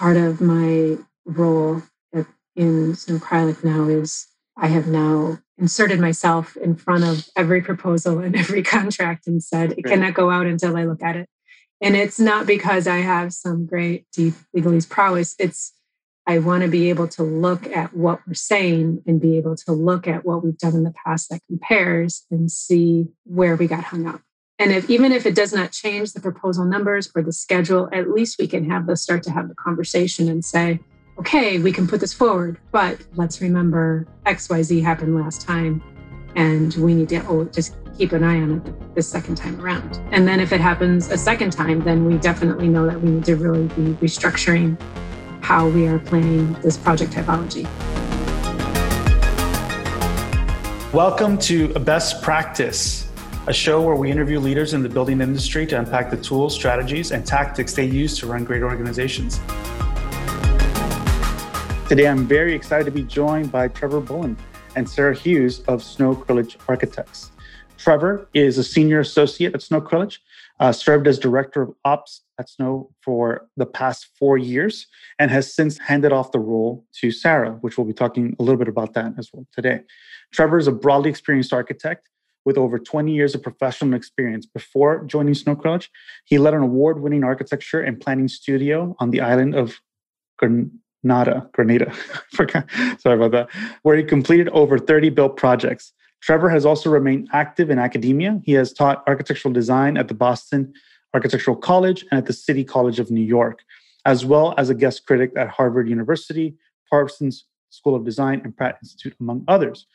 part of my role at, in Snow Kreilich now is I have now inserted myself in front of every proposal and every contract and said it cannot go out until I look at it. And it's not because I have some great deep legalese prowess. It's I want to be able to look at what we're saying and be able to look at what we've done in the past that compares and see where we got hung up. And if even if it does not change the proposal numbers or the schedule, at least we can have the start to have the conversation and say, okay, we can put this forward, but let's remember XYZ happened last time. And we need to oh, just keep an eye on it this second time around. And then if it happens a second time, then we definitely know that we need to really be restructuring how we are planning this project typology. Welcome to Best Practice, a show where we interview leaders in the building industry to unpack the tools, strategies, and tactics they use to run great organizations. Today, I'm very excited to be joined by Trevor Bullen and Sarah Hughes of Snow Kreilich Architects. Trevor is a senior associate at Snow Kreilich, uh, served as director of ops at Snow for the past four years, and has since handed off the role to Sarah, which we'll be talking a little bit about that as well today. Trevor is a broadly experienced architect with over 20 years of professional experience. Before joining Snow Kreilich, he led an award winning architecture and planning studio on the island of Nada, Grenada. Sorry about that. Where he completed over 30 built projects. Trevor has also remained active in academia. He has taught architectural design at the Boston Architectural College and at the City College of New York, as well as a guest critic at Harvard University, Parsons School of Design, and Pratt Institute, among others.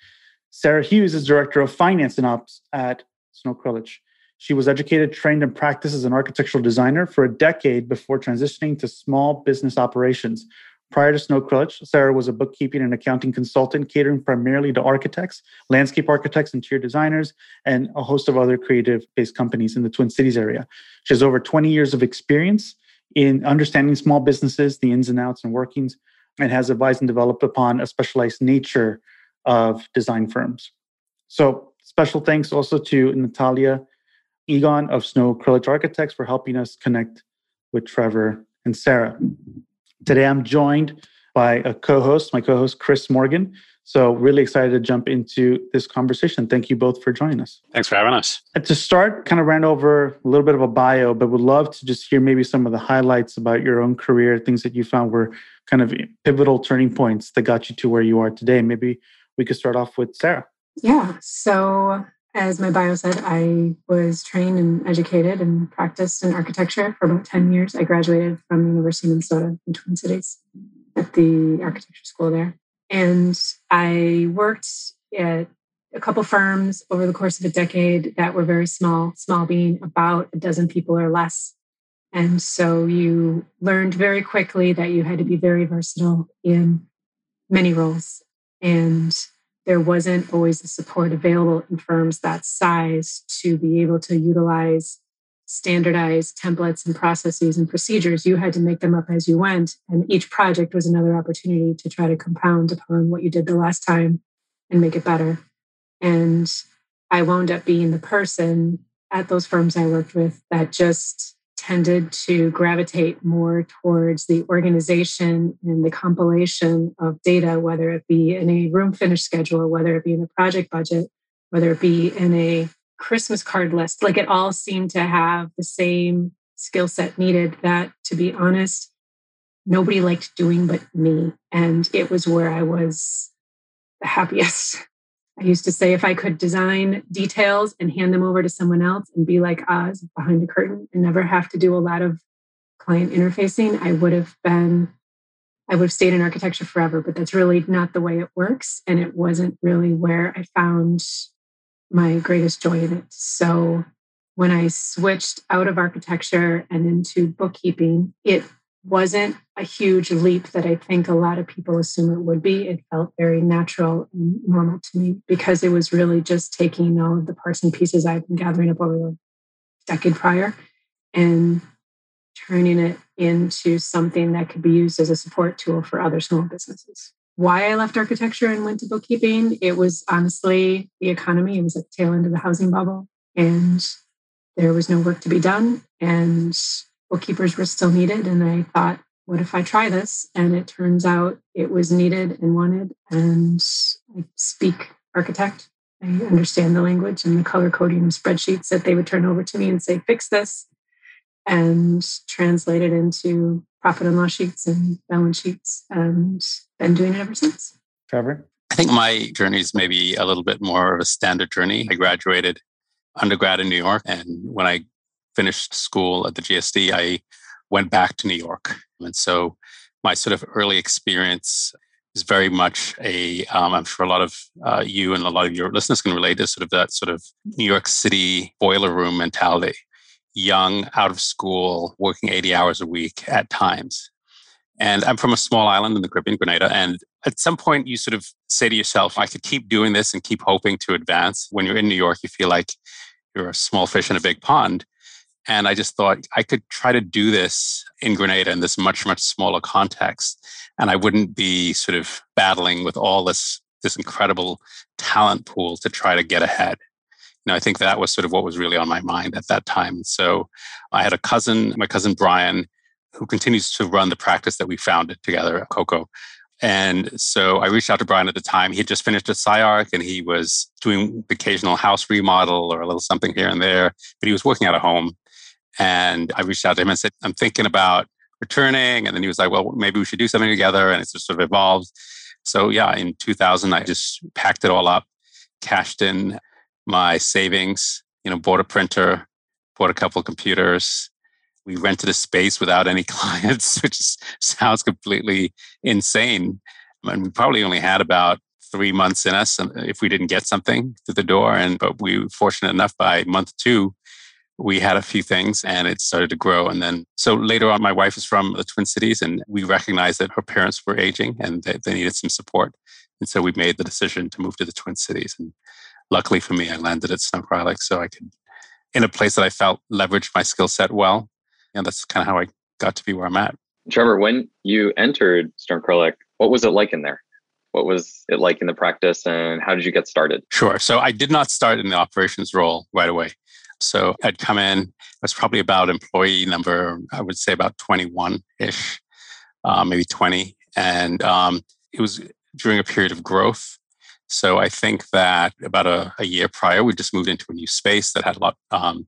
Sarah Hughes is Director of Finance and Ops at Snow Kreilich. She was educated, trained, and practiced as an architectural designer for a decade before transitioning to small business operations, Prior to Snow Kreilich, Sarah was a bookkeeping and accounting consultant catering primarily to architects, landscape architects, interior designers, and a host of other creative based companies in the Twin Cities area. She has over 20 years of experience in understanding small businesses, the ins and outs and workings, and has advised and developed upon a specialized nature of design firms. So, special thanks also to Natalia Egon of Snow Kreilich Architects for helping us connect with Trevor and Sarah. Today I'm joined by a co host, my co host, Chris Morgan. So, really excited to jump into this conversation. Thank you both for joining us. Thanks for having us. And to start, kind of ran over a little bit of a bio, but would love to just hear maybe some of the highlights about your own career, things that you found were kind of pivotal turning points that got you to where you are today. Maybe we could start off with Sarah. Yeah. So, as my bio said, I was trained and educated and practiced in architecture for about 10 years. I graduated from the University of Minnesota in Twin Cities at the architecture school there. And I worked at a couple firms over the course of a decade that were very small, small being about a dozen people or less. And so you learned very quickly that you had to be very versatile in many roles. And there wasn't always the support available in firms that size to be able to utilize standardized templates and processes and procedures. You had to make them up as you went. And each project was another opportunity to try to compound upon what you did the last time and make it better. And I wound up being the person at those firms I worked with that just tended to gravitate more towards the organization and the compilation of data, whether it be in a room finish schedule, whether it be in a project budget, whether it be in a Christmas card list. Like it all seemed to have the same skill set needed that, to be honest, nobody liked doing but me. And it was where I was the happiest. I used to say if I could design details and hand them over to someone else and be like Oz behind a curtain and never have to do a lot of client interfacing, I would have been, I would have stayed in architecture forever. But that's really not the way it works. And it wasn't really where I found my greatest joy in it. So when I switched out of architecture and into bookkeeping, it wasn't a huge leap that I think a lot of people assume it would be. It felt very natural and normal to me because it was really just taking all of the parts and pieces I've been gathering up over the decade prior and turning it into something that could be used as a support tool for other small businesses. Why I left architecture and went to bookkeeping, it was honestly the economy. It was at the tail end of the housing bubble and there was no work to be done. And bookkeepers were still needed. And I thought what if I try this? And it turns out it was needed and wanted. And I speak architect. I understand the language and the color coding of spreadsheets that they would turn over to me and say, fix this, and translate it into profit and loss sheets and balance sheets. And been doing it ever since. Trevor? I think my journey is maybe a little bit more of a standard journey. I graduated undergrad in New York. And when I finished school at the GSD, I went back to New York. And so my sort of early experience is very much a. am um, sure a lot of uh, you and a lot of your listeners can relate to sort of that sort of New York City boiler room mentality. Young, out of school, working 80 hours a week at times. And I'm from a small island in the Caribbean, Grenada. And at some point, you sort of say to yourself, I could keep doing this and keep hoping to advance. When you're in New York, you feel like you're a small fish in a big pond. And I just thought I could try to do this in Grenada in this much, much smaller context. And I wouldn't be sort of battling with all this, this incredible talent pool to try to get ahead. You know, I think that was sort of what was really on my mind at that time. So I had a cousin, my cousin Brian, who continues to run the practice that we founded together at Coco. And so I reached out to Brian at the time. He had just finished a SciArc and he was doing occasional house remodel or a little something here and there, but he was working at a home. And I reached out to him and said, I'm thinking about returning. And then he was like, well, maybe we should do something together. And it's just sort of evolved. So yeah, in 2000, I just packed it all up, cashed in my savings, you know, bought a printer, bought a couple of computers, we rented a space without any clients, which sounds completely insane. And we probably only had about three months in us if we didn't get something through the door. And but we were fortunate enough by month two, we had a few things and it started to grow. And then so later on, my wife is from the Twin Cities and we recognized that her parents were aging and that they needed some support. And so we made the decision to move to the Twin Cities. And luckily for me, I landed at Snow Acrylics so I could in a place that I felt leveraged my skill set well And that's kind of how I got to be where I'm at. Trevor, when you entered Snow Kreilich, what was it like in there? What was it like in the practice and how did you get started? Sure. So I did not start in the operations role right away. So I'd come in, I was probably about employee number, I would say about 21 ish, uh, maybe 20. And um, it was during a period of growth. So I think that about a, a, year prior, we just moved into a new space that had a lot, um,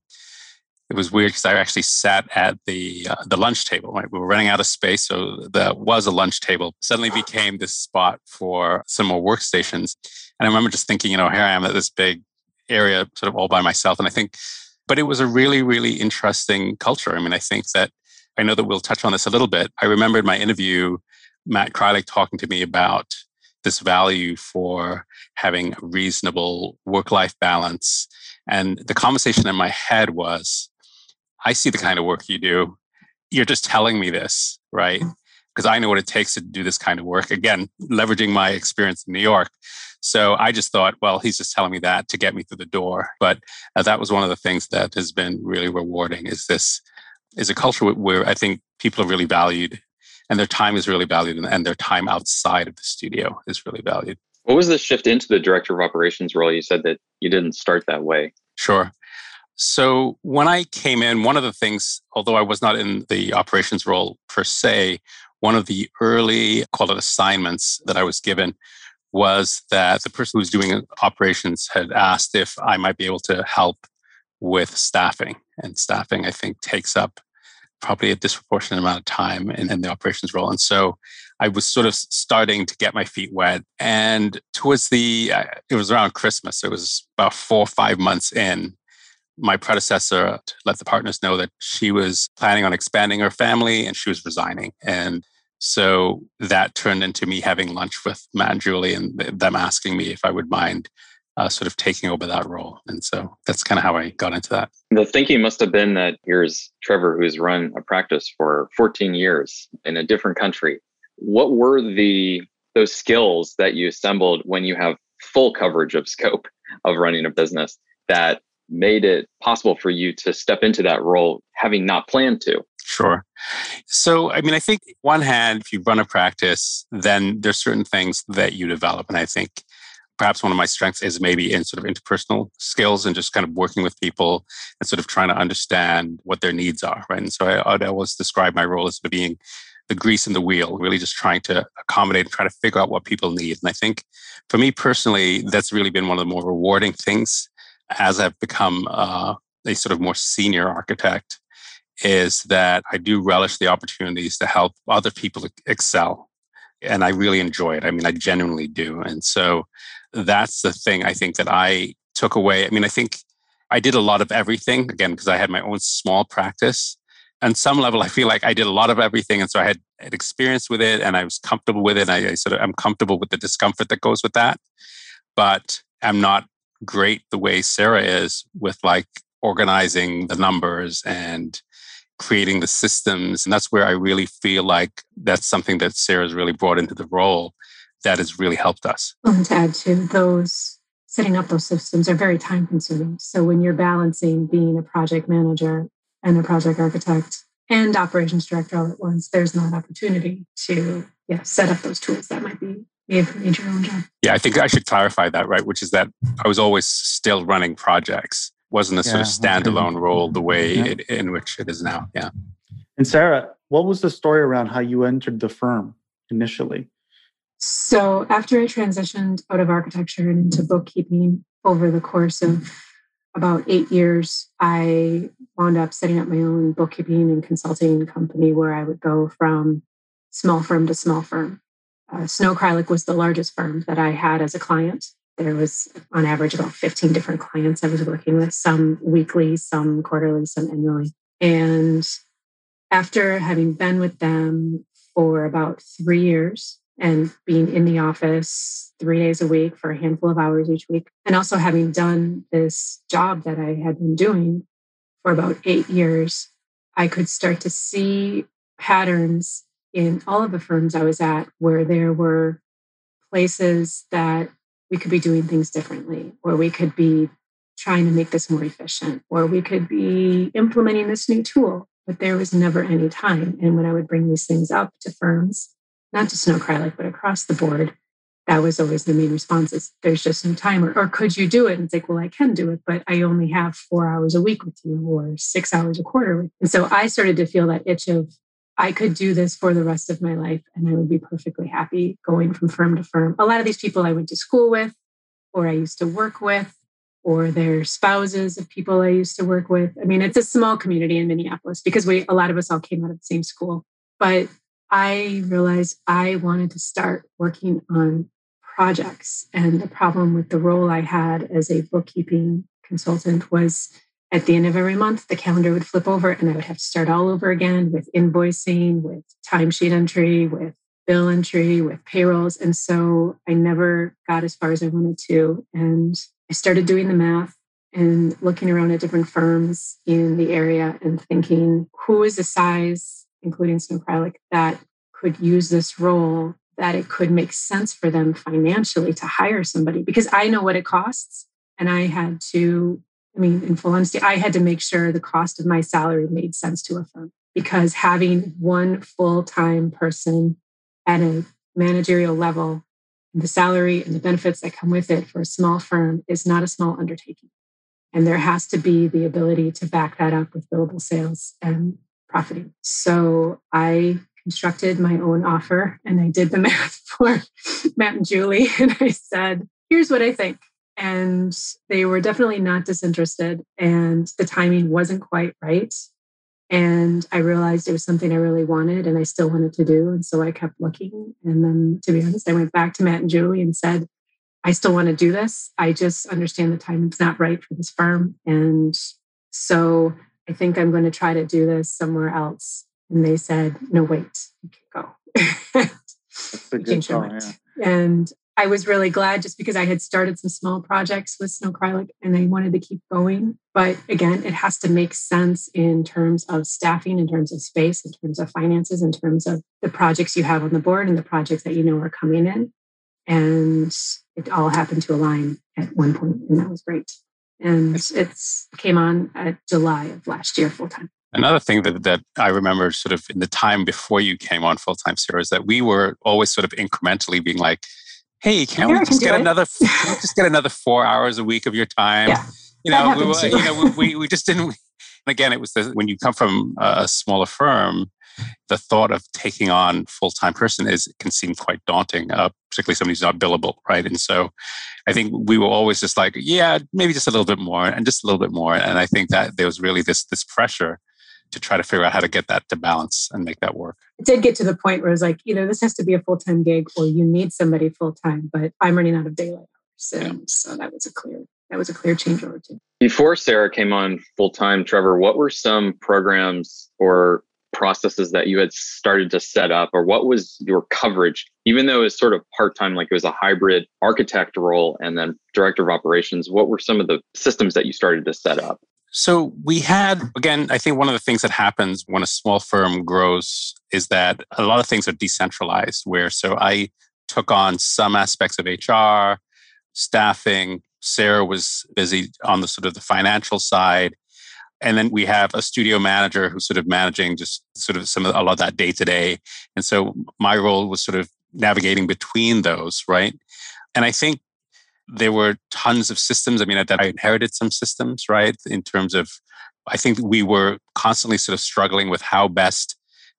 it was weird because I actually sat at the uh, the lunch table. Right? We were running out of space, so that was a lunch table. Suddenly became this spot for some more workstations. And I remember just thinking, you know, here I am at this big area, sort of all by myself. And I think, but it was a really, really interesting culture. I mean, I think that I know that we'll touch on this a little bit. I remembered my interview, Matt Kreilich talking to me about this value for having a reasonable work life balance. And the conversation in my head was, I see the kind of work you do. You're just telling me this, right? Because mm. I know what it takes to do this kind of work. Again, leveraging my experience in New York. So I just thought, well, he's just telling me that to get me through the door. But uh, that was one of the things that has been really rewarding is this is a culture where I think people are really valued and their time is really valued and their time outside of the studio is really valued. What was the shift into the director of operations role? You said that you didn't start that way. Sure. So when I came in, one of the things, although I was not in the operations role per se, one of the early call it assignments that I was given was that the person who was doing operations had asked if I might be able to help with staffing. And staffing, I think, takes up probably a disproportionate amount of time in, in, the operations role. And so I was sort of starting to get my feet wet. And towards the, uh, it was around Christmas, it was about four or five months in my predecessor let the partners know that she was planning on expanding her family and she was resigning. And so that turned into me having lunch with Matt and Julie and them asking me if I would mind uh, sort of taking over that role. And so that's kind of how I got into that. The thinking must have been that here's Trevor, who's run a practice for 14 years in a different country. What were the those skills that you assembled when you have full coverage of scope of running a business that made it possible for you to step into that role having not planned to? Sure. So, I mean, I think one hand, if you run a practice, then there's certain things that you develop. And I think perhaps one of my strengths is maybe in sort of interpersonal skills and just kind of working with people and sort of trying to understand what their needs are. Right. And so I, would always describe my role as being the grease in the wheel, really just trying to accommodate and try to figure out what people need. And I think for me personally, that's really been one of the more rewarding things as I've become uh, a sort of more senior architect is that I do relish the opportunities to help other people excel. And I really enjoy it. I mean, I genuinely do. And so that's the thing I think that I took away. I mean, I think I did a lot of everything again because I had my own small practice. On some level, I feel like I did a lot of everything, and so I had, had experience with it, and I was comfortable with it. I, I sort of I'm comfortable with the discomfort that goes with that, but I'm not great the way Sarah is with like organizing the numbers and creating the systems. And that's where I really feel like that's something that Sarah's really brought into the role that has really helped us. And to add to those, setting up those systems are very time consuming. So when you're balancing being a project manager and a project architect and operations director all at once, there's not opportunity to yeah, set up those tools that might be major own job. Yeah, I think I should clarify that, right? Which is that I was always still running projects wasn't a sort of standalone okay. role the way yeah. it, in which it is now. Yeah. And Sarah, what was the story around how you entered the firm initially? So after I transitioned out of architecture and into bookkeeping over the course of about eight years, I wound up setting up my own bookkeeping and consulting company where I would go from small firm to small firm. Uh, Snow Kreilich was the largest firm that I had as a client there was on average about 15 different clients I was working with, some weekly, some quarterly, some annually. And after having been with them for about three years and being in the office three days a week for a handful of hours each week, and also having done this job that I had been doing for about eight years, I could start to see patterns in all of the firms I was at where there were places that we could be doing things differently, or we could be trying to make this more efficient, or we could be implementing this new tool. But there was never any time. And when I would bring these things up to firms, not just Snow Kreilich, but across the board, that was always the main response is there's just no time or, or could you do it and it's like well i can do it but i only have four hours a week with you or six hours a quarter and so i started to feel that itch of I could do this for the rest of my life and I would be perfectly happy going from firm to firm. A lot of these people I went to school with, or I used to work with, or their spouses of people I used to work with. I mean, it's a small community in Minneapolis because we, a lot of us all came out of the same school. But I realized I wanted to start working on projects. And the problem with the role I had as a bookkeeping consultant was at the end of every month, the calendar would flip over and I would have to start all over again with invoicing, with timesheet entry, with bill entry, with payrolls. And so I never got as far as I wanted to. And I started doing the math and looking around at different firms in the area and thinking who is the size, including Snow Kreilich, that could use this role, that it could make sense for them financially to hire somebody because I know what it costs. And I had to I mean, in full honesty, I had to make sure the cost of my salary made sense to a firm because having one full time person at a managerial level, the salary and the benefits that come with it for a small firm is not a small undertaking. And there has to be the ability to back that up with billable sales and profiting. So I constructed my own offer and I did the math for Matt and Julie. And I said, here's what I think and they were definitely not disinterested and the timing wasn't quite right. And i realized it was something i really wanted and i still wanted to do and so i kept looking. And then to be honest i went back to matt and julie and said i still want to do this. I just understand the timing's not right for this firm and so i think i'm going to try to do this somewhere else. And they said no wait. You can go. That's a good call, yeah. and I was really glad just because I had started some small projects with Snow Kreilich and I wanted to keep going. But again, it has to make sense in terms of staffing, in terms of space, in terms of finances, in terms of the projects you have on the board and the projects that you know are coming in. And it all happened to align at one point, and that was great. And it's came on at July of last year full time. Another thing that, that I remember sort of in the time before you came on full time, Sarah, is that we were always sort of incrementally being like, hey, can we just get another just get another four hours a week of your time? Yeah, you know, we, you know, we, we just didn't. And again, it was the, when you come from a smaller firm, the thought of taking on full-time person is can seem quite daunting, uh, particularly somebody who's not billable, right? And so I think we were always just like, yeah, maybe just a little bit more and just a little bit more. And I think that there was really this this pressure to try to figure out how to get that to balance and make that work. It did get to the point where it was like, you know, this has to be a full-time gig or you need somebody full-time, but I'm running out of daylight hours. So, yeah. so that was a clear that was a clear changeover too. Before Sarah came on full time, Trevor, what were some programs or processes that you had started to set up, or what was your coverage, even though it was sort of part time, like it was a hybrid architect role and then director of operations? What were some of the systems that you started to set up? So we had, again, I think one of the things that happens when a small firm grows is that a lot of things are decentralized, where so I took on some aspects of HR, staffing. Sarah was busy on the sort of the financial side. And then we have a studio manager who's sort of managing just sort of some of a lot of that day to day. And so my role was sort of navigating between those, right? And I think there were tons of systems. I mean, that I inherited some systems, right? In terms of, I think we were constantly sort of struggling with how best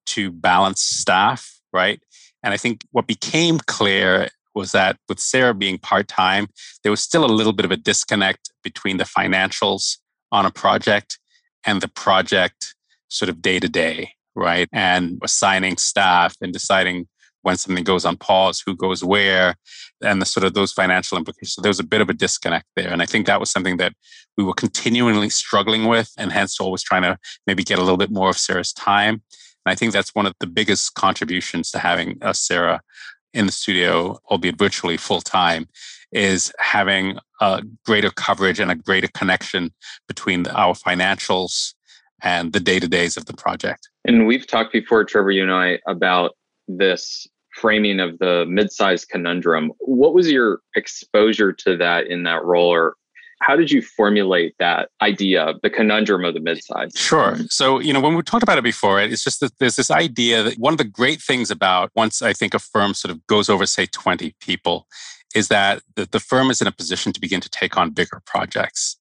to balance staff, right? And I think what became clear was that with Sarah being part time, there was still a little bit of a disconnect between the financials on a project and the project sort of day to day, right? And assigning staff and deciding when something goes on pause, who goes where, and the sort of those financial implications. So there was a bit of a disconnect there. And I think that was something that we were continually struggling with and hence always trying to maybe get a little bit more of Sarah's time. And I think that's one of the biggest contributions to having a Sarah in the studio, albeit virtually full time, is having a greater coverage and a greater connection between our financials and the day to days of the project. And we've talked before, Trevor, you and I, about this framing of the mid-sized conundrum. What was your exposure to that in that role, or how did you formulate that idea, of the conundrum of the midsize? Sure. So, you know, when we talked about it before, it's just that there's this idea that one of the great things about once I think a firm sort of goes over, say, 20 people, is that the, the firm is in a position to begin to take on bigger projects.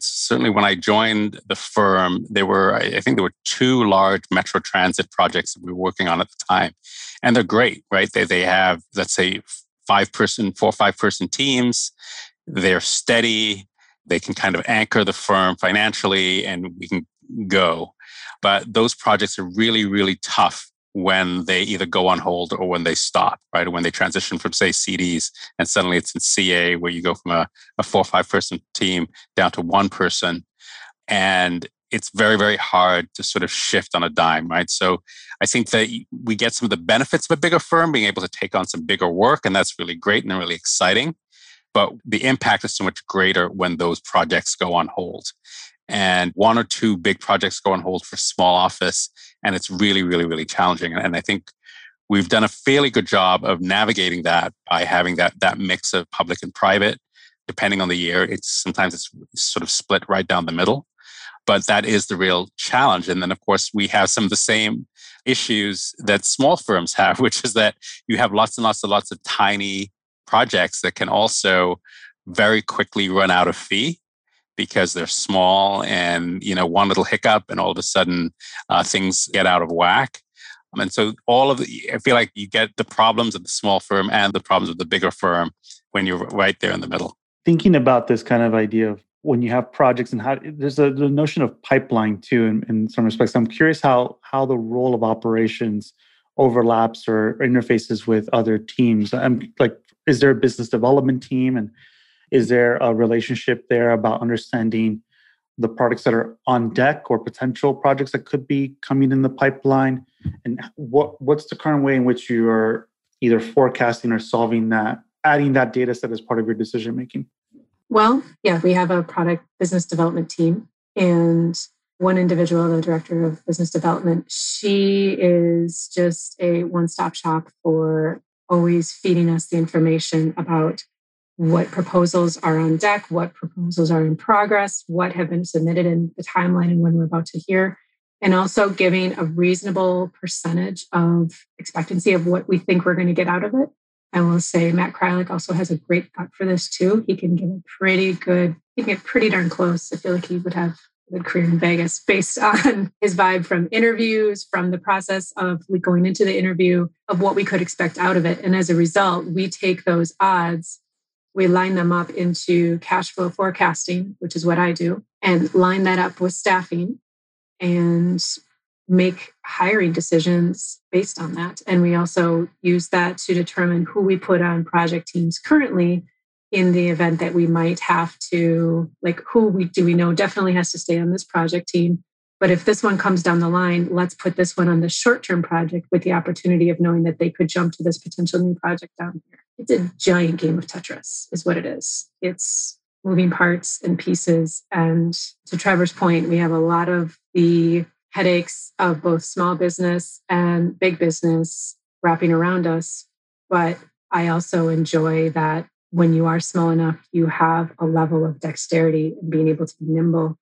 Certainly, when I joined the firm, there were, I think there were two large metro transit projects that we were working on at the time. And they're great, right? They, they have, let's say, five person, four or five person teams. They're steady they can kind of anchor the firm financially and we can go. But those projects are really, really tough when they either go on hold or when they stop, right? When they transition from, say, CDs and suddenly it's in CA where you go from a, a four or five person team down to one person. And it's very, very hard to sort of shift on a dime, right? So I think that we get some of the benefits of a bigger firm being able to take on some bigger work, and that's really great and really exciting but the impact is so much greater when those projects go on hold. And one or two big projects go on hold for small office, and it's really, really, really challenging. And I think we've done a fairly good job of navigating that by having that that mix of public and private. Depending on the year, it's sometimes it's sort of split right down the middle. But that is the real challenge. And then, of course, we have some of the same issues that small firms have, which is that you have lots and lots and lots of tiny projects that can also very quickly run out of fee because they're small and you know one little hiccup and all of a sudden uh, things get out of whack. And so all of the i feel like you get the problems of the small firm and the problems of the bigger firm when you're right there in the middle. Thinking about this kind of idea of when you have projects and how there's a the notion of pipeline too in, in some respects. I'm curious how how the role of operations overlaps or interfaces with other teams. I'm like is there a business development team and is there a relationship there about understanding the products that are on deck or potential projects that could be coming in the pipeline? And what what's the current way in which you are either forecasting or solving that adding that data set as part of your decision making well yeah we have a product business development team and one individual the director of business development she is just a one-stop shop for always feeding us the information about what proposals are on deck, what proposals are in progress, what have been submitted in the timeline and when we're about to hear, and also giving a reasonable percentage of expectancy of what we think we're going to get out of it. I will say Matt Kreilich also has a great gut for this too. He can give a pretty good, he can get pretty darn close. I feel like he would have good career in Vegas based on his vibe from interviews, from the process of going into the interview, of what we could expect out of it. And as a result, we take those odds, we line them up into cash flow forecasting, which is what I do, and line that up with staffing and make hiring decisions based on that. And we also use that to determine who we put on project teams currently in the event that we might have to, like, who we do we know definitely has to stay on this project team. But if this one comes down the line, let's put this one on the short term project with the opportunity of knowing that they could jump to this potential new project down here. It's a giant game of Tetris, is what it is. It's moving parts and pieces. And to Trevor's point, we have a lot of the headaches of both small business and big business wrapping around us. But I also enjoy that when you are small enough, you have a level of dexterity and being able to be nimble.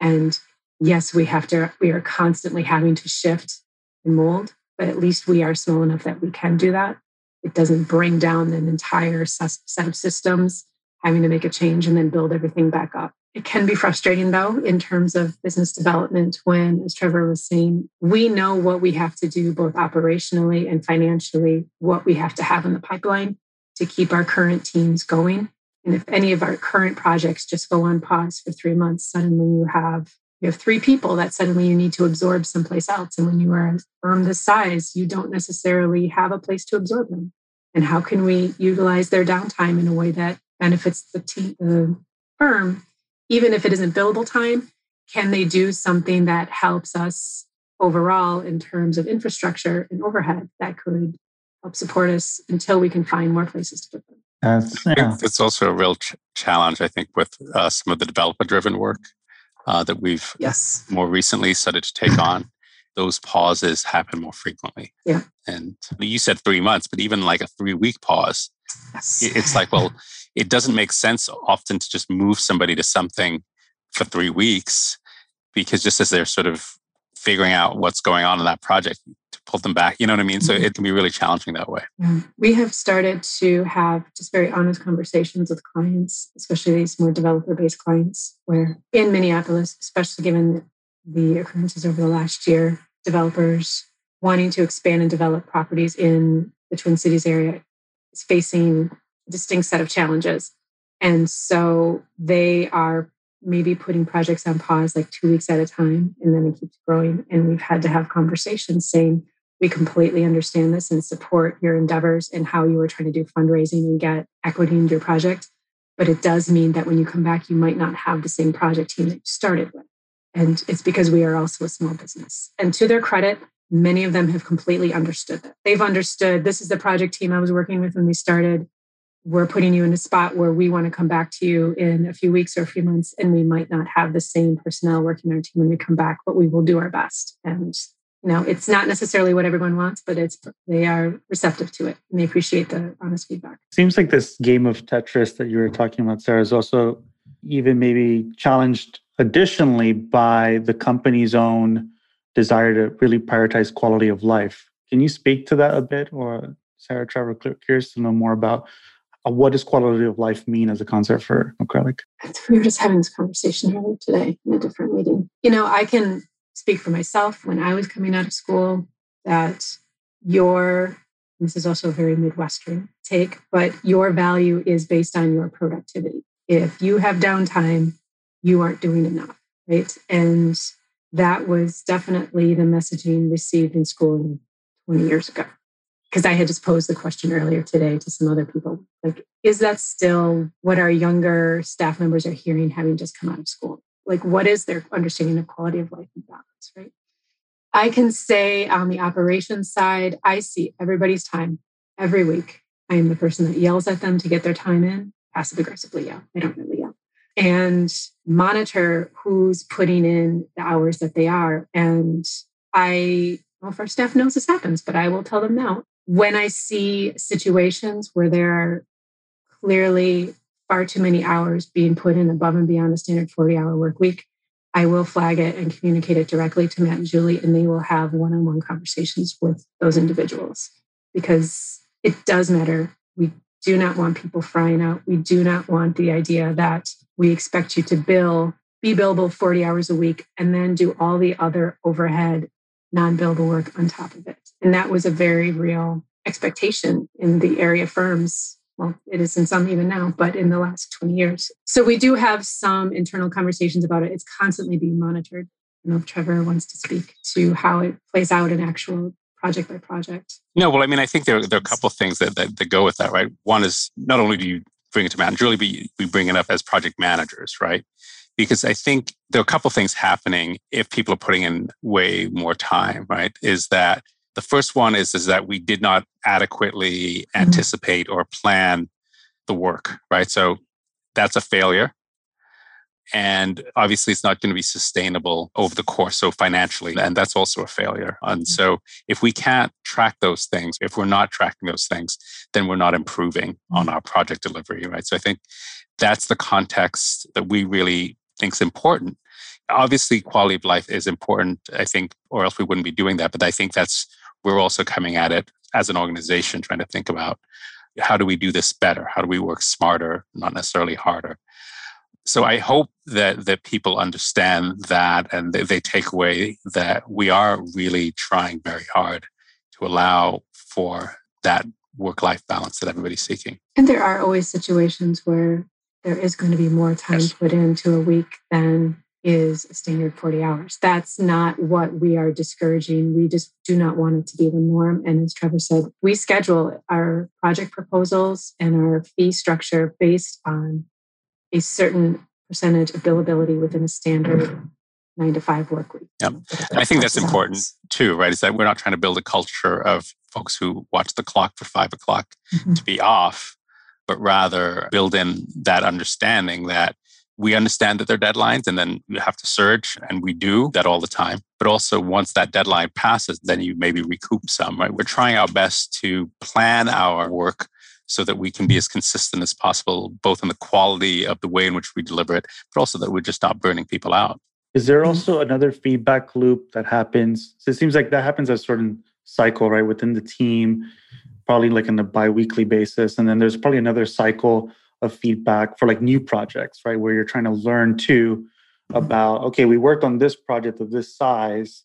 And yes, we have to, we are constantly having to shift and mold, but at least we are small enough that we can do that. It doesn't bring down an entire set of systems, having to make a change and then build everything back up. It can be frustrating though, in terms of business development, when, as Trevor was saying, we know what we have to do both operationally and financially, what we have to have in the pipeline to keep our current teams going. And if any of our current projects just go on pause for three months, suddenly you have you have three people that suddenly you need to absorb someplace else. And when you are a firm this size, you don't necessarily have a place to absorb them. And how can we utilize their downtime in a way that benefits the team, the firm, even if it isn't billable time? Can they do something that helps us overall in terms of infrastructure and overhead that could help support us until we can find more places to put them. That's, yeah. It's also a real ch- challenge, I think, with uh, some of the developer driven work uh, that we've yes. more recently started to take on. Those pauses happen more frequently. Yeah. And you said three months, but even like a three week pause, yes. it's like, well, it doesn't make sense often to just move somebody to something for three weeks because just as they're sort of figuring out what's going on in that project, to pull them back. You know what I mean? So mm-hmm. it can be really challenging that way. Yeah. We have started to have just very honest conversations with clients, especially these more developer based clients, where in Minneapolis, especially given the occurrences over the last year, developers wanting to expand and develop properties in the Twin Cities area is facing a distinct set of challenges. And so they are maybe putting projects on pause like two weeks at a time and then it keeps growing and we've had to have conversations saying we completely understand this and support your endeavors and how you are trying to do fundraising and get equity into your project. But it does mean that when you come back, you might not have the same project team that you started with. And it's because we are also a small business. And to their credit, many of them have completely understood that. They've understood this is the project team I was working with when we started. We're putting you in a spot where we want to come back to you in a few weeks or a few months, and we might not have the same personnel working on our team when we come back, but we will do our best. And you know it's not necessarily what everyone wants but it's they are receptive to it and they appreciate the honest feedback seems like this game of tetris that you were talking about sarah is also even maybe challenged additionally by the company's own desire to really prioritize quality of life can you speak to that a bit or sarah trevor curious to know more about Uh, what does quality of life mean as a concept for acrylic we were just having this conversation earlier today in a different meeting you know i can speak for myself when I was coming out of school that your, this is also a very Midwestern take, but your value is based on your productivity. If you have downtime, you aren't doing enough, right? And that was definitely the messaging received in school 20 years ago. Because I had just posed the question earlier today to some other people like, is that still what our younger staff members are hearing having just come out of school? like what is their understanding of quality of life and balance, right? I can say on the operations side, I see everybody's time every week. I am the person that yells at them to get their time in, passive aggressively yell. I don't really yell. And monitor who's putting in the hours that they are. And I, well, if our staff knows this happens, but I will tell them now. When I see situations where there are clearly far too many hours being put in above and beyond the standard 40 hour work week, I will flag it and communicate it directly to Matt and Julie, and they will have one on one conversations with those individuals because it does matter. We do not want people frying out. We do not want the idea that we expect you to bill be billable 40 hours a week and then do all the other overhead non billable work on top of it. And that was a very real expectation in the area firms. Well, it is in some even now, but in the last 20 years. So we do have some internal conversations about it. It's constantly being monitored. I don't know if Trevor wants to speak to how it plays out in actual project by project. No, well, I mean, I think there, there are a couple of things that, that, that go with that, right? One is not only do you bring it to manager, really, but we bring it up as project managers, right? Because I think there are a couple of things happening if people are putting in way more time, right? Is that the first one is, is that we did not adequately mm-hmm. anticipate or plan the work, right? So that's a failure. And obviously, it's not going to be sustainable over the course. So, financially, and that's also a failure. And mm-hmm. so, if we can't track those things, if we're not tracking those things, then we're not improving on mm-hmm. our project delivery, right? So, I think that's the context that we really think is important. Obviously, quality of life is important, I think, or else we wouldn't be doing that. But I think that's, we're also coming at it as an organization, trying to think about how do we do this better? How do we work smarter, not necessarily harder? so I hope that that people understand that and they, they take away that we are really trying very hard to allow for that work life balance that everybody's seeking. And there are always situations where there is going to be more time yes. put into a week than is a standard 40 hours. That's not what we are discouraging. We just do not want it to be the norm. And as Trevor said, we schedule our project proposals and our fee structure based on a certain percentage of billability within a standard nine to five work week. Yeah. I think that's important too, right? Is that we're not trying to build a culture of folks who watch the clock for five o'clock mm-hmm. to be off, but rather build in that understanding that we understand that there are deadlines and then you have to surge and we do that all the time but also once that deadline passes then you maybe recoup some right we're trying our best to plan our work so that we can be as consistent as possible, both in the quality of the way in which we deliver it, but also that we're just not burning people out. Is there mm-hmm. also another feedback loop that happens? So it seems like that happens at a certain cycle, right, within the team, probably like on a bi-weekly basis. And then there's probably another cycle of feedback for like new projects, right? Where you're trying to learn too mm-hmm. about, okay, we worked on this project of this size,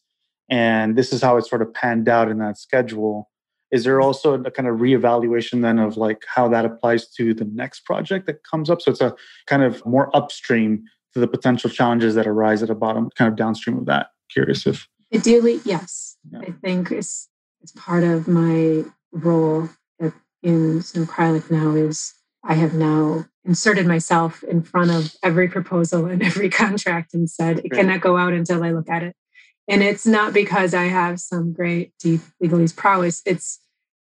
and this is how it sort of panned out in that schedule is there mm-hmm. also a kind of reevaluation then of like how that applies to the next project that comes up so it's a kind of more upstream to the potential challenges that arise at a bottom kind of downstream of that curious if ideally yes yeah. i think it's it's part of my role in Snow Kreilich now is i have now inserted myself in front of every proposal and every contract and said it cannot go out until i look at it and it's not because I have some great deep legalese prowess. It's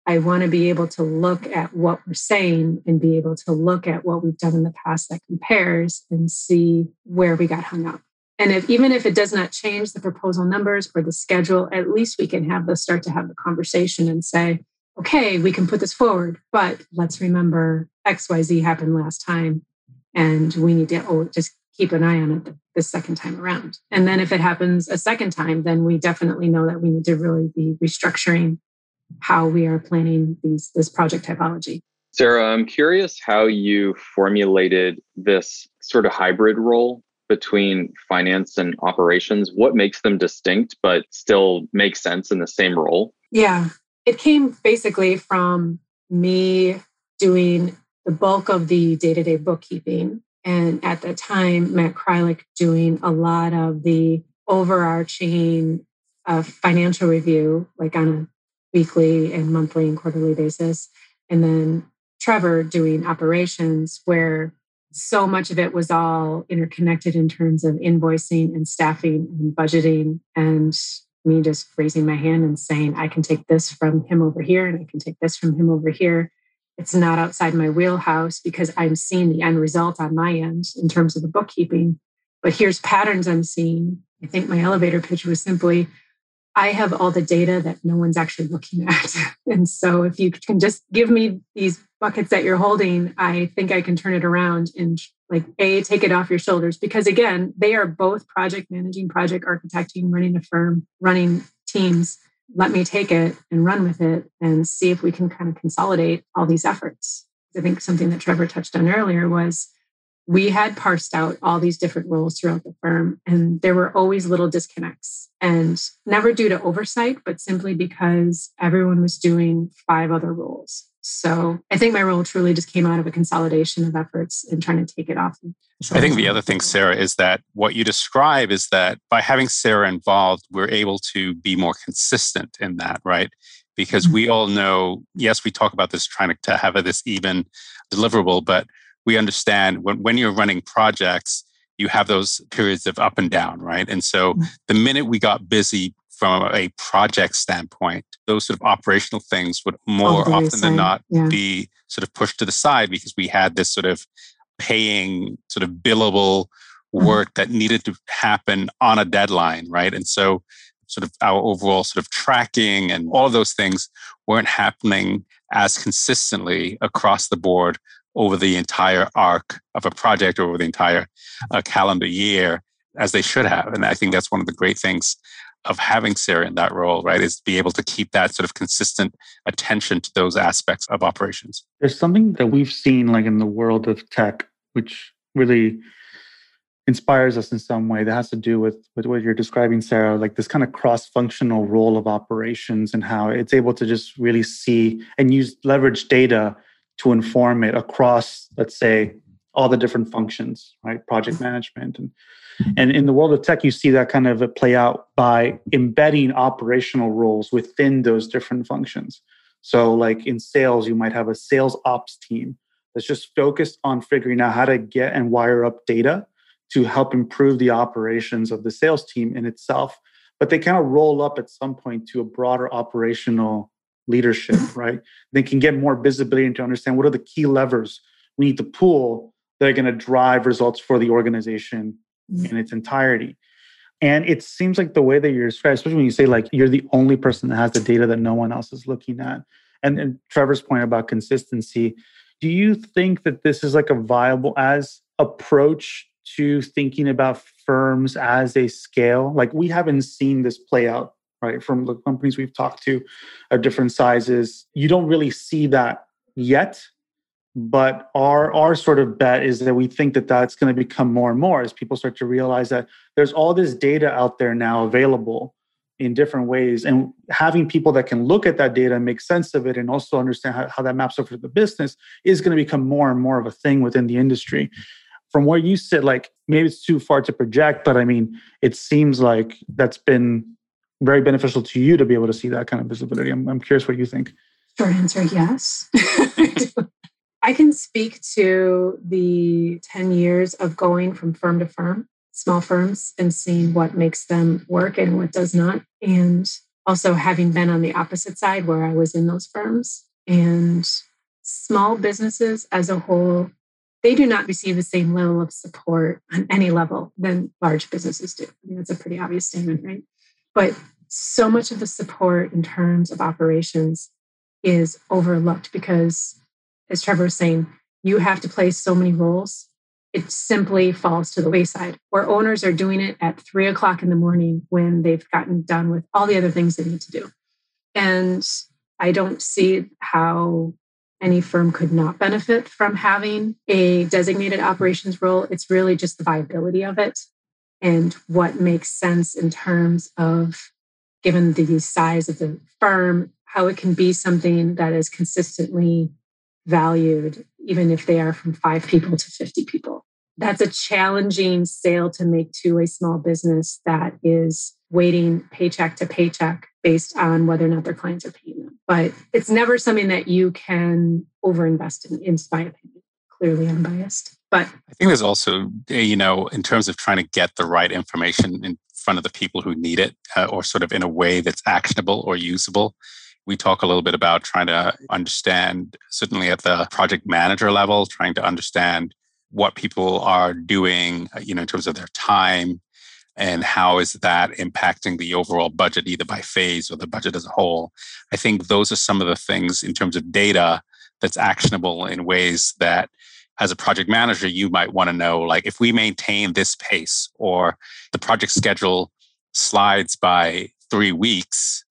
I want to be able to look at what we're saying and be able to look at what we've done in the past that compares and see where we got hung up. And if even if it does not change the proposal numbers or the schedule, at least we can have the start to have the conversation and say, okay, we can put this forward, but let's remember XYZ happened last time. And we need to oh, just keep an eye on it the second time around. And then if it happens a second time, then we definitely know that we need to really be restructuring how we are planning these this project typology. Sarah, I'm curious how you formulated this sort of hybrid role between finance and operations. What makes them distinct but still make sense in the same role? Yeah, it came basically from me doing the bulk of the day to day bookkeeping and at the time, Matt Kreilich doing a lot of the overarching uh, financial review, like on a weekly and monthly and quarterly basis. And then Trevor doing operations, where so much of it was all interconnected in terms of invoicing and staffing and budgeting. And me just raising my hand and saying, I can take this from him over here and I can take this from him over here it's not outside my wheelhouse because I'm seeing the end result on my end in terms of the bookkeeping. But here's patterns I'm seeing. I think my elevator pitch was simply I have all the data that no one's actually looking at. And so if you can just give me these buckets that you're holding, I think I can turn it around and like A, take it off your shoulders. Because again, they are both project managing, project architecting, running a firm, running teams let me take it and run with it and see if we can kind of consolidate all these efforts. I think something that Trevor touched on earlier was we had parsed out all these different roles throughout the firm, and there were always little disconnects. And never due to oversight, but simply because everyone was doing five other roles. So I think my role truly just came out of a consolidation of efforts and trying to take it off. I think the other thing, Sarah, is that what you describe is that by having Sarah involved, we're able to be more consistent in that, right? Because mm-hmm. we all know, yes, we talk about this trying to have this even deliverable, but we understand when, when you're running projects, you have those periods of up and down, right? And so mm-hmm. the minute we got busy from a project standpoint, those sort of operational things would more often than not yeah. be sort of pushed to the side because we had this sort of paying sort of billable mm-hmm. work that needed to happen on a deadline, right? And so sort of our overall sort of tracking and all of those things weren't happening as consistently across the board over the entire arc of a project or over the entire uh, calendar year as they should have. And I think that's one of the great things of having Sarah in that role, right, is be able to keep that sort of consistent attention to those aspects of operations. There's something that we've seen like in the world of tech, which really inspires us in some way that has to do with, with what you're describing, Sarah, like this kind of cross-functional role of operations and how it's able to just really see and use leverage data to inform it across, let's say, all the different functions, right? Project mm-hmm. management. And, and in the world of tech, you see that kind of play out by embedding operational roles within those different functions. So, like in sales, you might have a sales ops team that's just focused on figuring out how to get and wire up data to help improve the operations of the sales team in itself. But they kind of roll up at some point to a broader operational leadership, right? They can get more visibility and to understand what are the key levers we need to pull that are going to drive results for the organization mm-hmm. in its entirety. And it seems like the way that you're describing, especially when you say like you're the only person that has the data that no one else is looking at. And, and Trevor's point about consistency, do you think that this is like a viable as approach to thinking about firms as a scale? Like we haven't seen this play out right? From the companies we've talked to of different sizes. You don't really see that yet. But our our sort of bet is that we think that that's going to become more and more as people start to realize that there's all this data out there now available in different ways and having people that can look at that data and make sense of it and also understand how, how that maps over to the business is going to become more and more of a thing within the industry from where you sit like maybe it's too far to project but i mean it seems like that's been very beneficial to you to be able to see that kind of visibility. I'm, I'm curious what you think. Short answer yes. I can speak to the 10 years of going from firm to firm, small firms, and seeing what makes them work and what does not. And also having been on the opposite side where I was in those firms. And small businesses as a whole, they do not receive the same level of support on any level than large businesses do. I mean, that's a pretty obvious statement, right? But so much of the support in terms of operations is overlooked because, as Trevor was saying, you have to play so many roles. It simply falls to the wayside, where owners are doing it at three o'clock in the morning when they've gotten done with all the other things they need to do. And I don't see how any firm could not benefit from having a designated operations role. It's really just the viability of it and what makes sense in terms of given the size of the firm how it can be something that is consistently valued even if they are from 5 people to 50 people. That's a challenging sale to make to a small business that is waiting paycheck to paycheck based on whether or not their clients are paying them. But it's never something that you can overinvest in in my opinion. Clearly unbiased but I think there's also, eh, you know, in terms of trying to get the right information in front of the people who need it, uh, or sort of in a way that's actionable or usable. We talk a little bit about trying to understand, certainly at the project manager level, trying to understand what people are doing, uh, you know, in terms of their time and how is that impacting the overall budget, either by phase or the budget as a whole. I think those are some of the things in terms of data that's actionable in ways that as a project manager, you might want to know like if we maintain this pace or the project schedule slides by three weeks,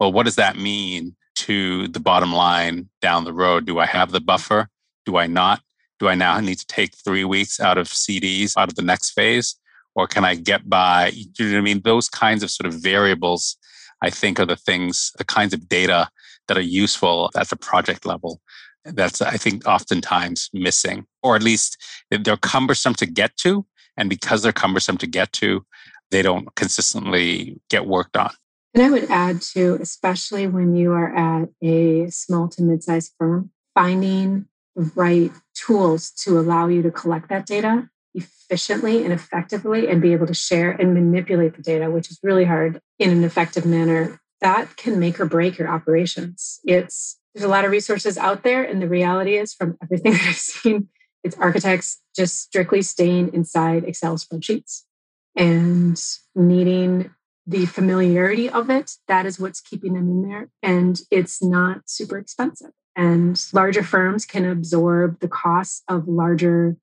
well, what does that mean to the bottom line down the road? Do I have the buffer? Do I not? Do I now need to take three weeks out of CDs out of the next phase? Or can I get by? You know what I mean? Those kinds of sort of variables, I think, are the things, the kinds of data that are useful at the project level. That's, I think, oftentimes missing, or at least they're cumbersome to get to. And because they're cumbersome to get to, they don't consistently get worked on. And I would add to, especially when you are at a small to mid sized firm, finding the right tools to allow you to collect that data efficiently and effectively and be able to share and manipulate the data, which is really hard in an effective manner. That can make or break your operations. It's there's a lot of resources out there, and the reality is, from everything that I've seen, it's architects just strictly staying inside Excel spreadsheets and needing the familiarity of it, that is what's keeping them in there. And it's not super expensive. And larger firms can absorb the costs of larger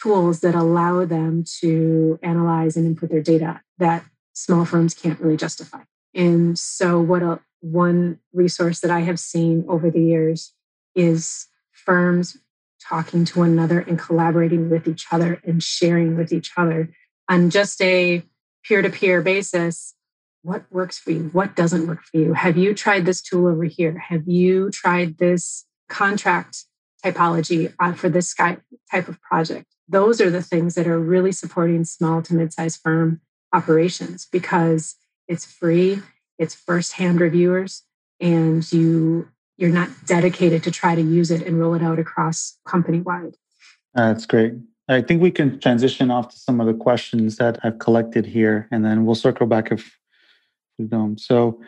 tools that allow them to analyze and input their data that small firms can't really justify. And so, what a, one resource that I have seen over the years is firms talking to one another and collaborating with each other and sharing with each other on just a peer to peer basis. What works for you? What doesn't work for you? Have you tried this tool over here? Have you tried this contract typology uh, for this type of project? Those are the things that are really supporting small to mid-sized firm operations because it's free it's first-hand reviewers and you you're not dedicated to try to use it and roll it out across company wide that's great i think we can transition off to some of the questions that i've collected here and then we'll circle back if so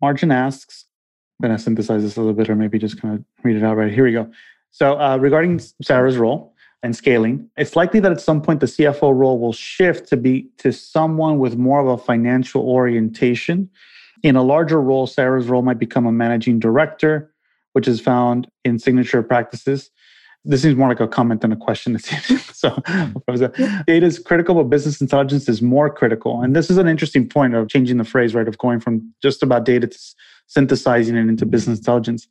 Margin asks, I'm going to synthesize this a little bit or maybe just kind of read it out right. Here we go. So uh, regarding Sarah's role and scaling, it's likely that at some point the CFO role will shift to be to someone with more of a financial orientation. In a larger role, Sarah's role might become a managing director, which is found in signature practices this seems more like a comment than a question. so, data is critical, but business intelligence is more critical. And this is an interesting point of changing the phrase, right? Of going from just about data to synthesizing it into business intelligence.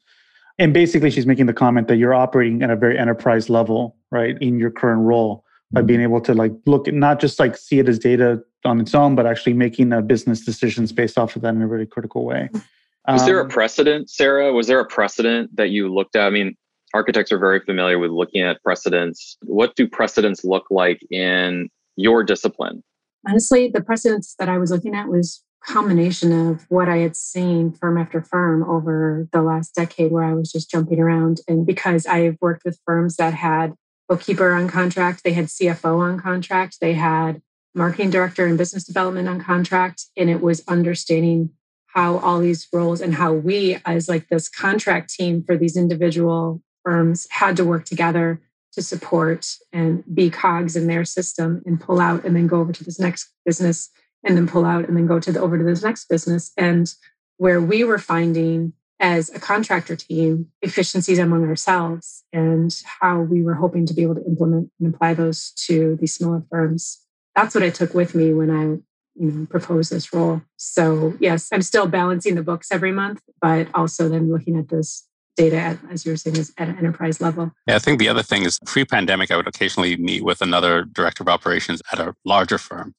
And basically, she's making the comment that you're operating at a very enterprise level, right, in your current role by being able to like look at not just like see it as data on its own, but actually making a business decisions based off of that in a really critical way. Was um, there a um, precedent, Sarah? Was there a precedent that you looked at? I mean, architects are very familiar with looking at precedents. What do precedents look like in your discipline? Honestly, the precedents that I was looking at was combination of what I had seen firm after firm over the last decade where I was just jumping around. And because I've worked with firms that had bookkeeper on contract, they had CFO on contract, they had marketing director and business development on contract. And it was understanding how all these roles and how we as like this contract team for these individual firms had to work together to support and be cogs in their system and pull out and then go over to this next business and then pull mm-hmm. out and then go to the over to this next business. And where we were finding as a contractor team efficiencies among ourselves and how we were hoping to be able to implement and apply those to these smaller firms that's what i took with me when i you know propose this role. So yes i'm still balancing the books every month but also then looking at this data, at, as you were saying, is at an enterprise level. Yeah, I think the other thing is pre-pandemic, I would occasionally meet with another director of operations at a larger firm,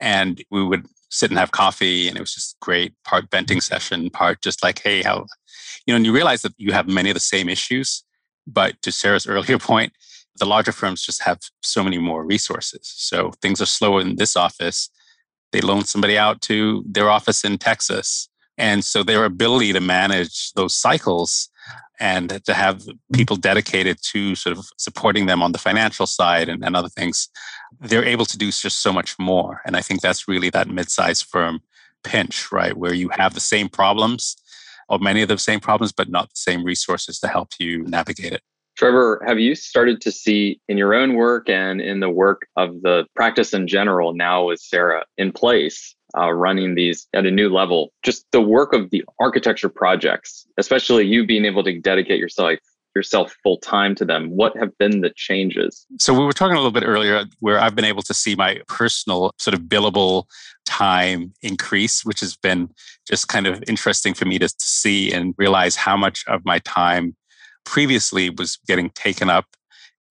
and we would sit and have coffee, and it was just great. Part venting session, part just like, hey, how, you know, and you realize that you have many of the same issues, but to Sarah's earlier point, the larger firms just have so many more resources. So things are slower in this office. They loan somebody out to their office in Texas. And so their ability to manage those cycles and to have people dedicated to sort of supporting them on the financial side and, and other things, they're able to do just so much more. And I think that's really that mid-sized firm pinch, right? Where you have the same problems or many of the same problems, but not the same resources to help you navigate it. Trevor, have you started to see in your own work and in the work of the practice in general now with Sarah in place uh, running these at a new level. Just the work of the architecture projects, especially you being able to dedicate yourself yourself full time to them. What have been the changes? So we were talking a little bit earlier where I've been able to see my personal sort of billable time increase, which has been just kind of interesting for me to, see and realize how much of my time previously was getting taken up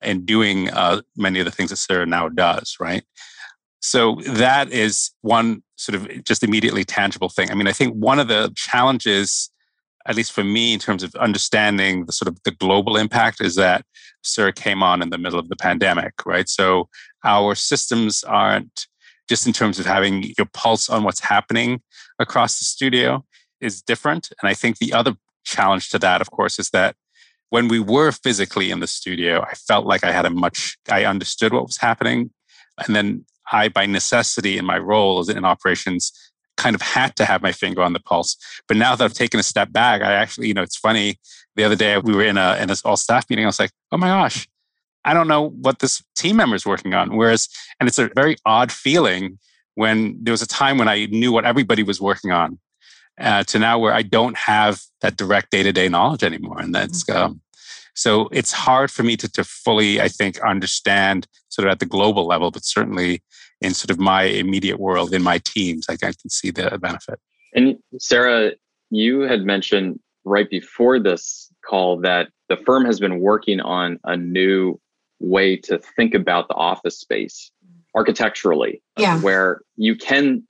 and doing uh, many of the things that Sarah now does, right? So that is one sort of just immediately tangible thing. I mean, I think one of the challenges, at least for me, in terms of understanding the sort of the global impact, is that Sarah came on in the middle of the pandemic, right? So our systems aren't just in terms of having your pulse on what's happening across the studio is different. And I think the other challenge to that, of course, is that when we were physically in the studio, I felt like I had a much, I understood what was happening. And then I, by necessity in my role in operations, kind of had to have my finger on the pulse. But now that I've taken a step back, I actually, you know, it's funny. The other day we were in a in an all staff meeting. I was like, oh my gosh, I don't know what this team member is working on. Whereas, and it's a very odd feeling when there was a time when I knew what everybody was working on, uh, to now where I don't have that direct day to day knowledge anymore, and that's mm-hmm. um, so it's hard for me to, to fully, I think, understand sort of at the global level, but certainly in sort of my immediate world, in my teams, like I can see the benefit. And Sarah, you had mentioned right before this call that the firm has been working on a new way to think about the office space mm. architecturally, yeah. where you can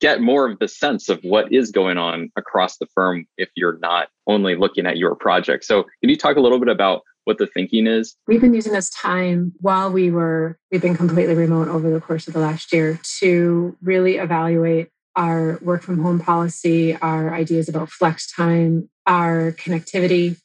get more of the sense of what is going on across the firm if you're not only looking at your project. So, can you talk a little bit about what the thinking is? We've been using this time while we were, we've been completely remote over the course of the last year to really evaluate our work from home policy, our ideas about flex time, our connectivity,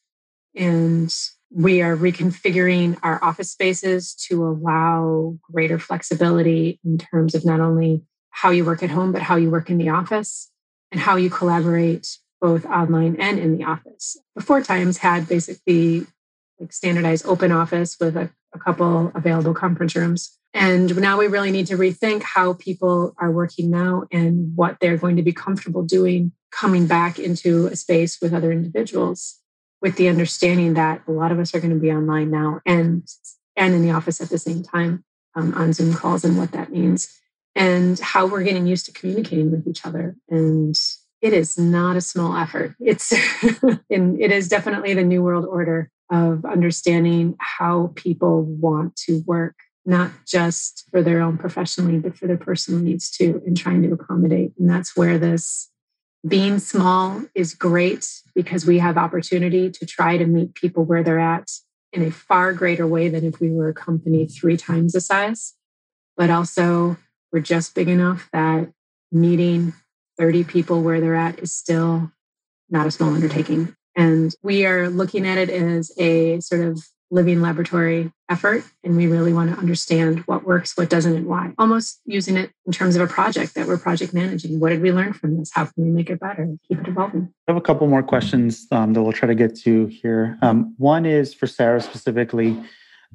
and we are reconfiguring our office spaces to allow greater flexibility in terms of not only how you work at home, but how you work in the office and how you collaborate both online and in the office. Before times had basically like standardized open office with a, a couple available conference rooms. And now we really need to rethink how people are working now and what they're going to be comfortable doing coming back into a space with other individuals with the understanding that a lot of us are going to be online now and and in the office at the same time um, on Zoom calls and what that means and how we're getting used to communicating with each other. And it is not a small effort. It's and it is definitely the new world order of understanding how people want to work, not just for their own professional professionally, but for their personal needs too, and trying to accommodate. And that's where this being small is great because we have opportunity to try to meet people where they're at in a far greater way than if we were a company three times the size. But also we're just big enough that meeting 30 people where they're at is still not a small undertaking. And we are looking at it as a sort of living laboratory effort. And we really want to understand what works, what doesn't, and why. Almost using it in terms of a project that we're project managing. What did we learn from this? How can we make it better? Keep it evolving. I have a couple more questions um, that we'll try to get to here. Um, one is for Sarah specifically.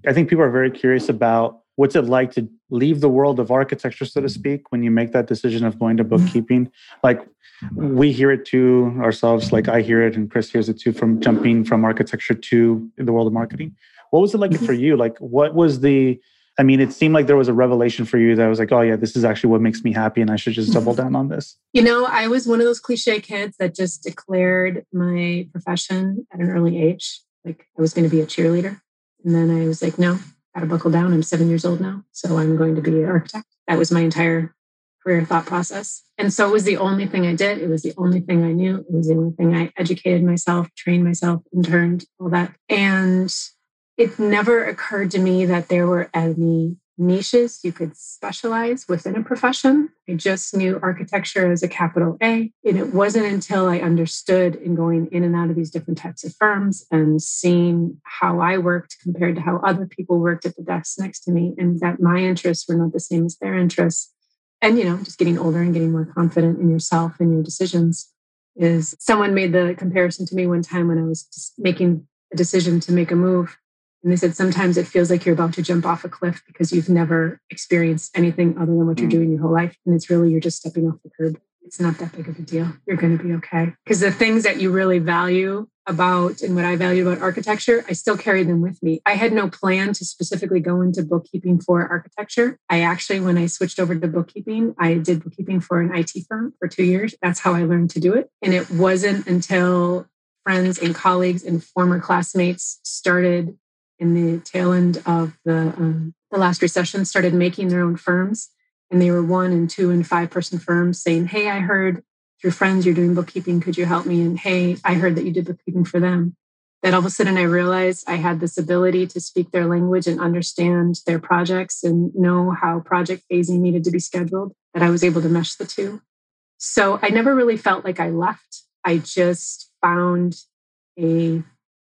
I think people are very curious about what's it like to leave the world of architecture so to speak when you make that decision of going to mm-hmm. bookkeeping? Like we hear it too ourselves like i hear it and chris hears it too from jumping from architecture to the world of marketing. What was it like mm-hmm. for you? Like what was the i mean it seemed like there was a revelation for you that was like oh yeah this is actually what makes me happy and i should just double down on this. You know i was one of those cliche kids that just declared my profession at an early age like i was going to be a cheerleader. And then i was like no got to buckle down. I'm seven years old now, so I'm going to be an architect. That was my entire career thought process. And so it was the only thing I did. It was the only thing I knew. It was the only thing I educated myself, trained myself, interned, all that. And it never occurred to me that there were any niches you could specialize within a profession. I just knew architecture as a capital A. And it wasn't until I understood in going in and out of these different types of firms and seeing how I worked compared to how other people worked at the desk next to me, and that my interests were not the same as their interests. And, you know, just getting older and getting more confident in yourself and your decisions is someone made the comparison to me one time when I was making a decision to make a move and they said sometimes it feels like you're about to jump off a cliff because you've never experienced anything other than what you're mm. doing your whole life. And it's really, you're just stepping off the curb. It's not that big of a deal. You're going to be okay. Because the things that you really value about and what I value about architecture, I still carry them with me. I had no plan to specifically go into bookkeeping for architecture. I actually, when I switched over to bookkeeping, I did bookkeeping for an IT firm for two years. That's how I learned to do it. And it wasn't until friends and colleagues and former classmates started in the tail end of the um, the last recession started making their own firms, and they were one and two and five person firms saying, "Hey, I heard through friends you're doing bookkeeping. Could you help me?" And hey, I heard that you did bookkeeping for them. That all of a sudden I realized I had this ability to speak their language and understand their projects and know how project phasing needed to be scheduled. That I was able to mesh the two. So I never really felt like I left. I just found a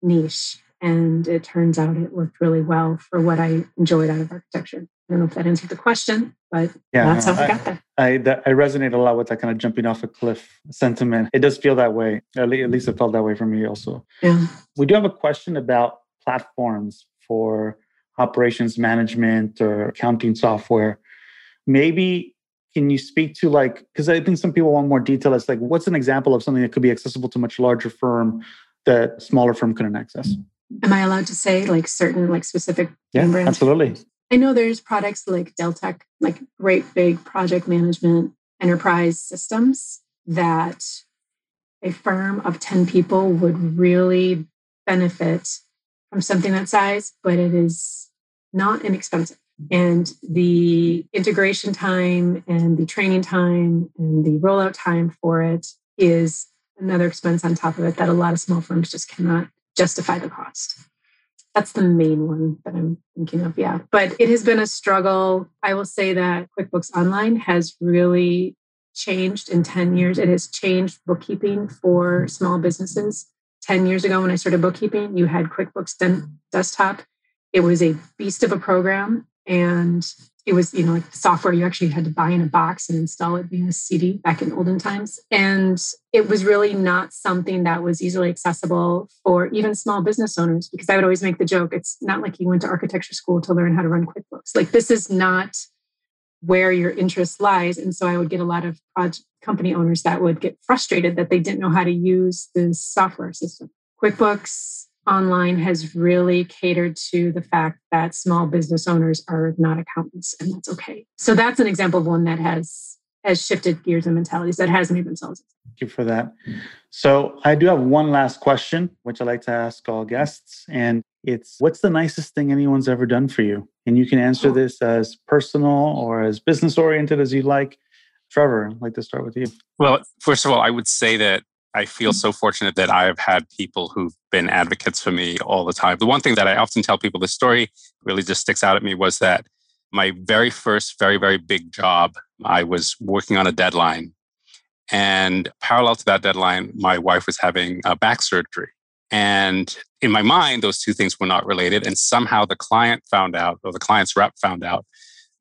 niche and it turns out it worked really well for what I enjoyed out of architecture. I don't know if that answered the question, but yeah, that's how I, I got there. I, that, I resonate a lot with that kind of jumping off a cliff sentiment. It does feel that way. At least it felt that way for me also. Yeah. We do have a question about platforms for operations management or accounting software. Maybe can you speak to like because I think some people want more detail. It's like what's an example of something that could be accessible to a much larger firm that smaller firm couldn't access? Am I allowed to say like certain like specific yeah, brands? Absolutely. I know there's products like Deltek, like great big project management enterprise systems that a firm of 10 people would really benefit from something that size, but it is not inexpensive. Mm-hmm. And the integration time and the training time and the rollout time for it is another expense on top of it that a lot of small firms just cannot justify the cost. That's the main one that I'm thinking of. Yeah. But it has been a struggle. I will say that QuickBooks Online has really changed in 10 years. It has changed bookkeeping for small businesses. 10 years ago, when I started bookkeeping, you had QuickBooks Desktop. It was a beast of a program. And it was, you know, like software you actually had to buy in a box and install it via CD back in olden times. And it was really not something that was easily accessible for even small business owners because I would always make the joke it's not like you went to architecture school to learn how to run QuickBooks. Like, this is not where your interest lies. And so I would get a lot of company owners that would get frustrated that they didn't know how to use the software system. QuickBooks online has really catered to the fact that small business owners are not accountants and that's okay. So that's an example of one that has has shifted gears and mentalities that has made themselves. Thank you for that. So i do have one last question which i like to ask all guests and it's what's the nicest thing anyone's ever done for you? And you can answer oh. this as personal or as business oriented as you like. Trevor i'd like to start with you. Well first of all i would say that I feel mm. so fortunate that I have had people who've been advocates for me all the time. The one thing that I often tell people, the story really just sticks out at me was that my very first, very, very big job, I was working on a deadline. And parallel to that deadline, my wife was having a back surgery. And in my mind, those two things were not related. And somehow the client found out, or the client's rep found out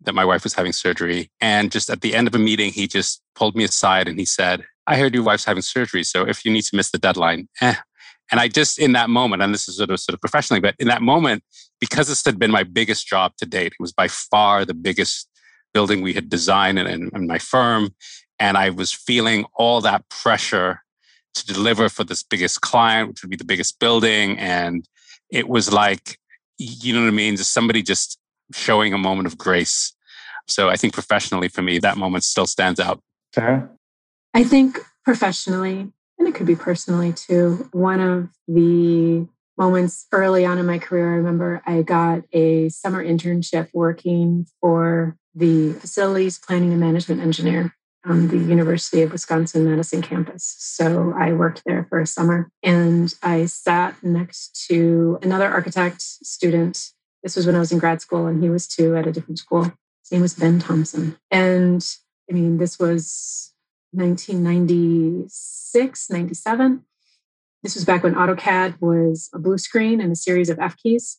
that my wife was having surgery. And just at the end of a meeting, he just pulled me aside and he said, I heard your wife's having surgery. So if you need to miss the deadline, eh. And I just, in that moment, and this is sort of, sort of professionally, but in that moment, because this had been my biggest job to date, it was by far the biggest building we had designed in, in, my firm. And I was feeling all that pressure to deliver for this biggest client, which would be the biggest building. And it was like, you know what I mean? Just somebody just showing a moment of grace. So I think professionally for me, that moment still stands out. Sarah? I think professionally, and it could be personally too, one of the moments early on in my career, I remember I got a summer internship working for the facilities planning and management engineer on the University of Wisconsin Madison campus. So I worked there for a summer and I sat next to another architect student. This was when I was in grad school, and he was too at a different school. His name was Ben Thompson. And I mean, this was 1996, 97. This was back when AutoCAD was a blue screen and a series of F keys.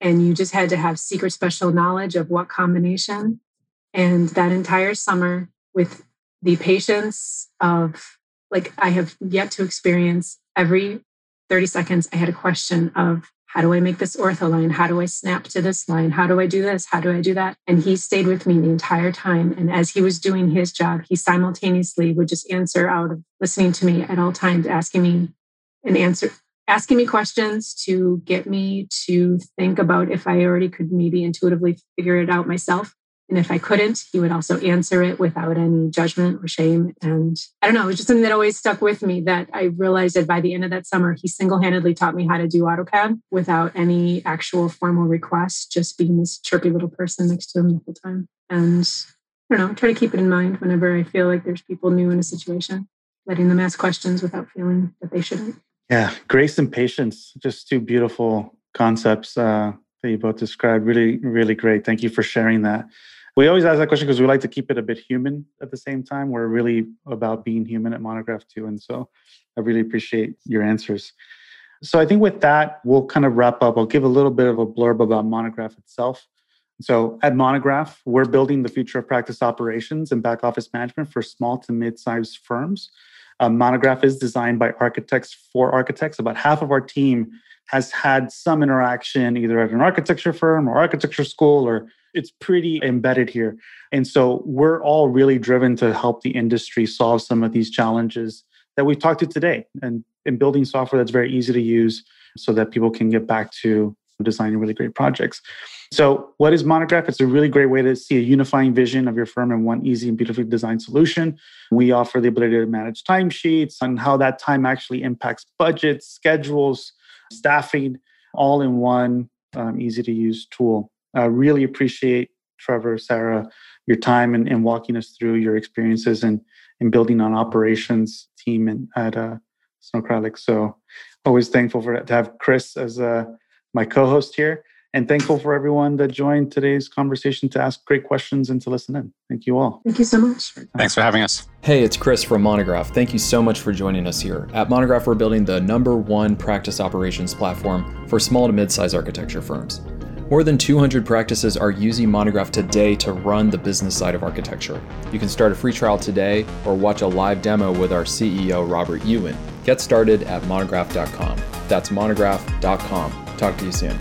And you just had to have secret special knowledge of what combination. And that entire summer, with the patience of, like, I have yet to experience every 30 seconds, I had a question of how do I make this ortho line? How do I snap to this line? How do I do this? How do I do that? And he stayed with me the entire time. And as he was doing his job, he simultaneously would just answer out of listening to me at all times, asking me an answer, asking me questions to get me to think about if I already could maybe intuitively figure it out myself. And if I couldn't, he would also answer it without any judgment or shame. And I don't know, it was just something that always stuck with me that I realized that by the end of that summer, he single handedly taught me how to do AutoCAD without any actual formal request, just being this chirpy little person next to him the whole time. And I don't know, try to keep it in mind whenever I feel like there's people new in a situation, letting them ask questions without feeling that they shouldn't. Yeah, grace and patience, just two beautiful concepts uh, that you both described. Really, really great. Thank you for sharing that. We always ask that question because we like to keep it a bit human at the same time. We're really about being human at Monograph too. And so I really appreciate your answers. So I think with that, we'll kind of wrap up. I'll give a little bit of a blurb about Monograph itself. So at Monograph, we're building the future of practice operations and back office management for small to mid-sized firms. Uh, Monograph is designed by architects for architects. About half of our team has had some interaction either at an architecture firm or architecture school or it's pretty embedded here. And so we're all really driven to help the industry solve some of these challenges that we've talked to today and in building software that's very easy to use so that people can get back to designing really great projects. So, what is Monograph? It's a really great way to see a unifying vision of your firm in one easy and beautifully designed solution. We offer the ability to manage timesheets and how that time actually impacts budgets, schedules, staffing, all in one um, easy to use tool. I really appreciate Trevor, Sarah, your time and, and walking us through your experiences and, and building on operations team and at uh, Snow Kreilich. So always thankful for to have Chris as uh, my co-host here and thankful for everyone that joined today's conversation to ask great questions and to listen in. Thank you all. Thank you so much. Thanks for having us. Hey, it's Chris from Monograph. Thank you so much for joining us here. At Monograph, we're building the number one practice operations platform for small to mid sized architecture firms. More than 200 practices are using Monograph today to run the business side of architecture. You can start a free trial today or watch a live demo with our CEO, Robert Yuen. Get started at monograph.com. That's monograph.com. Talk to you soon.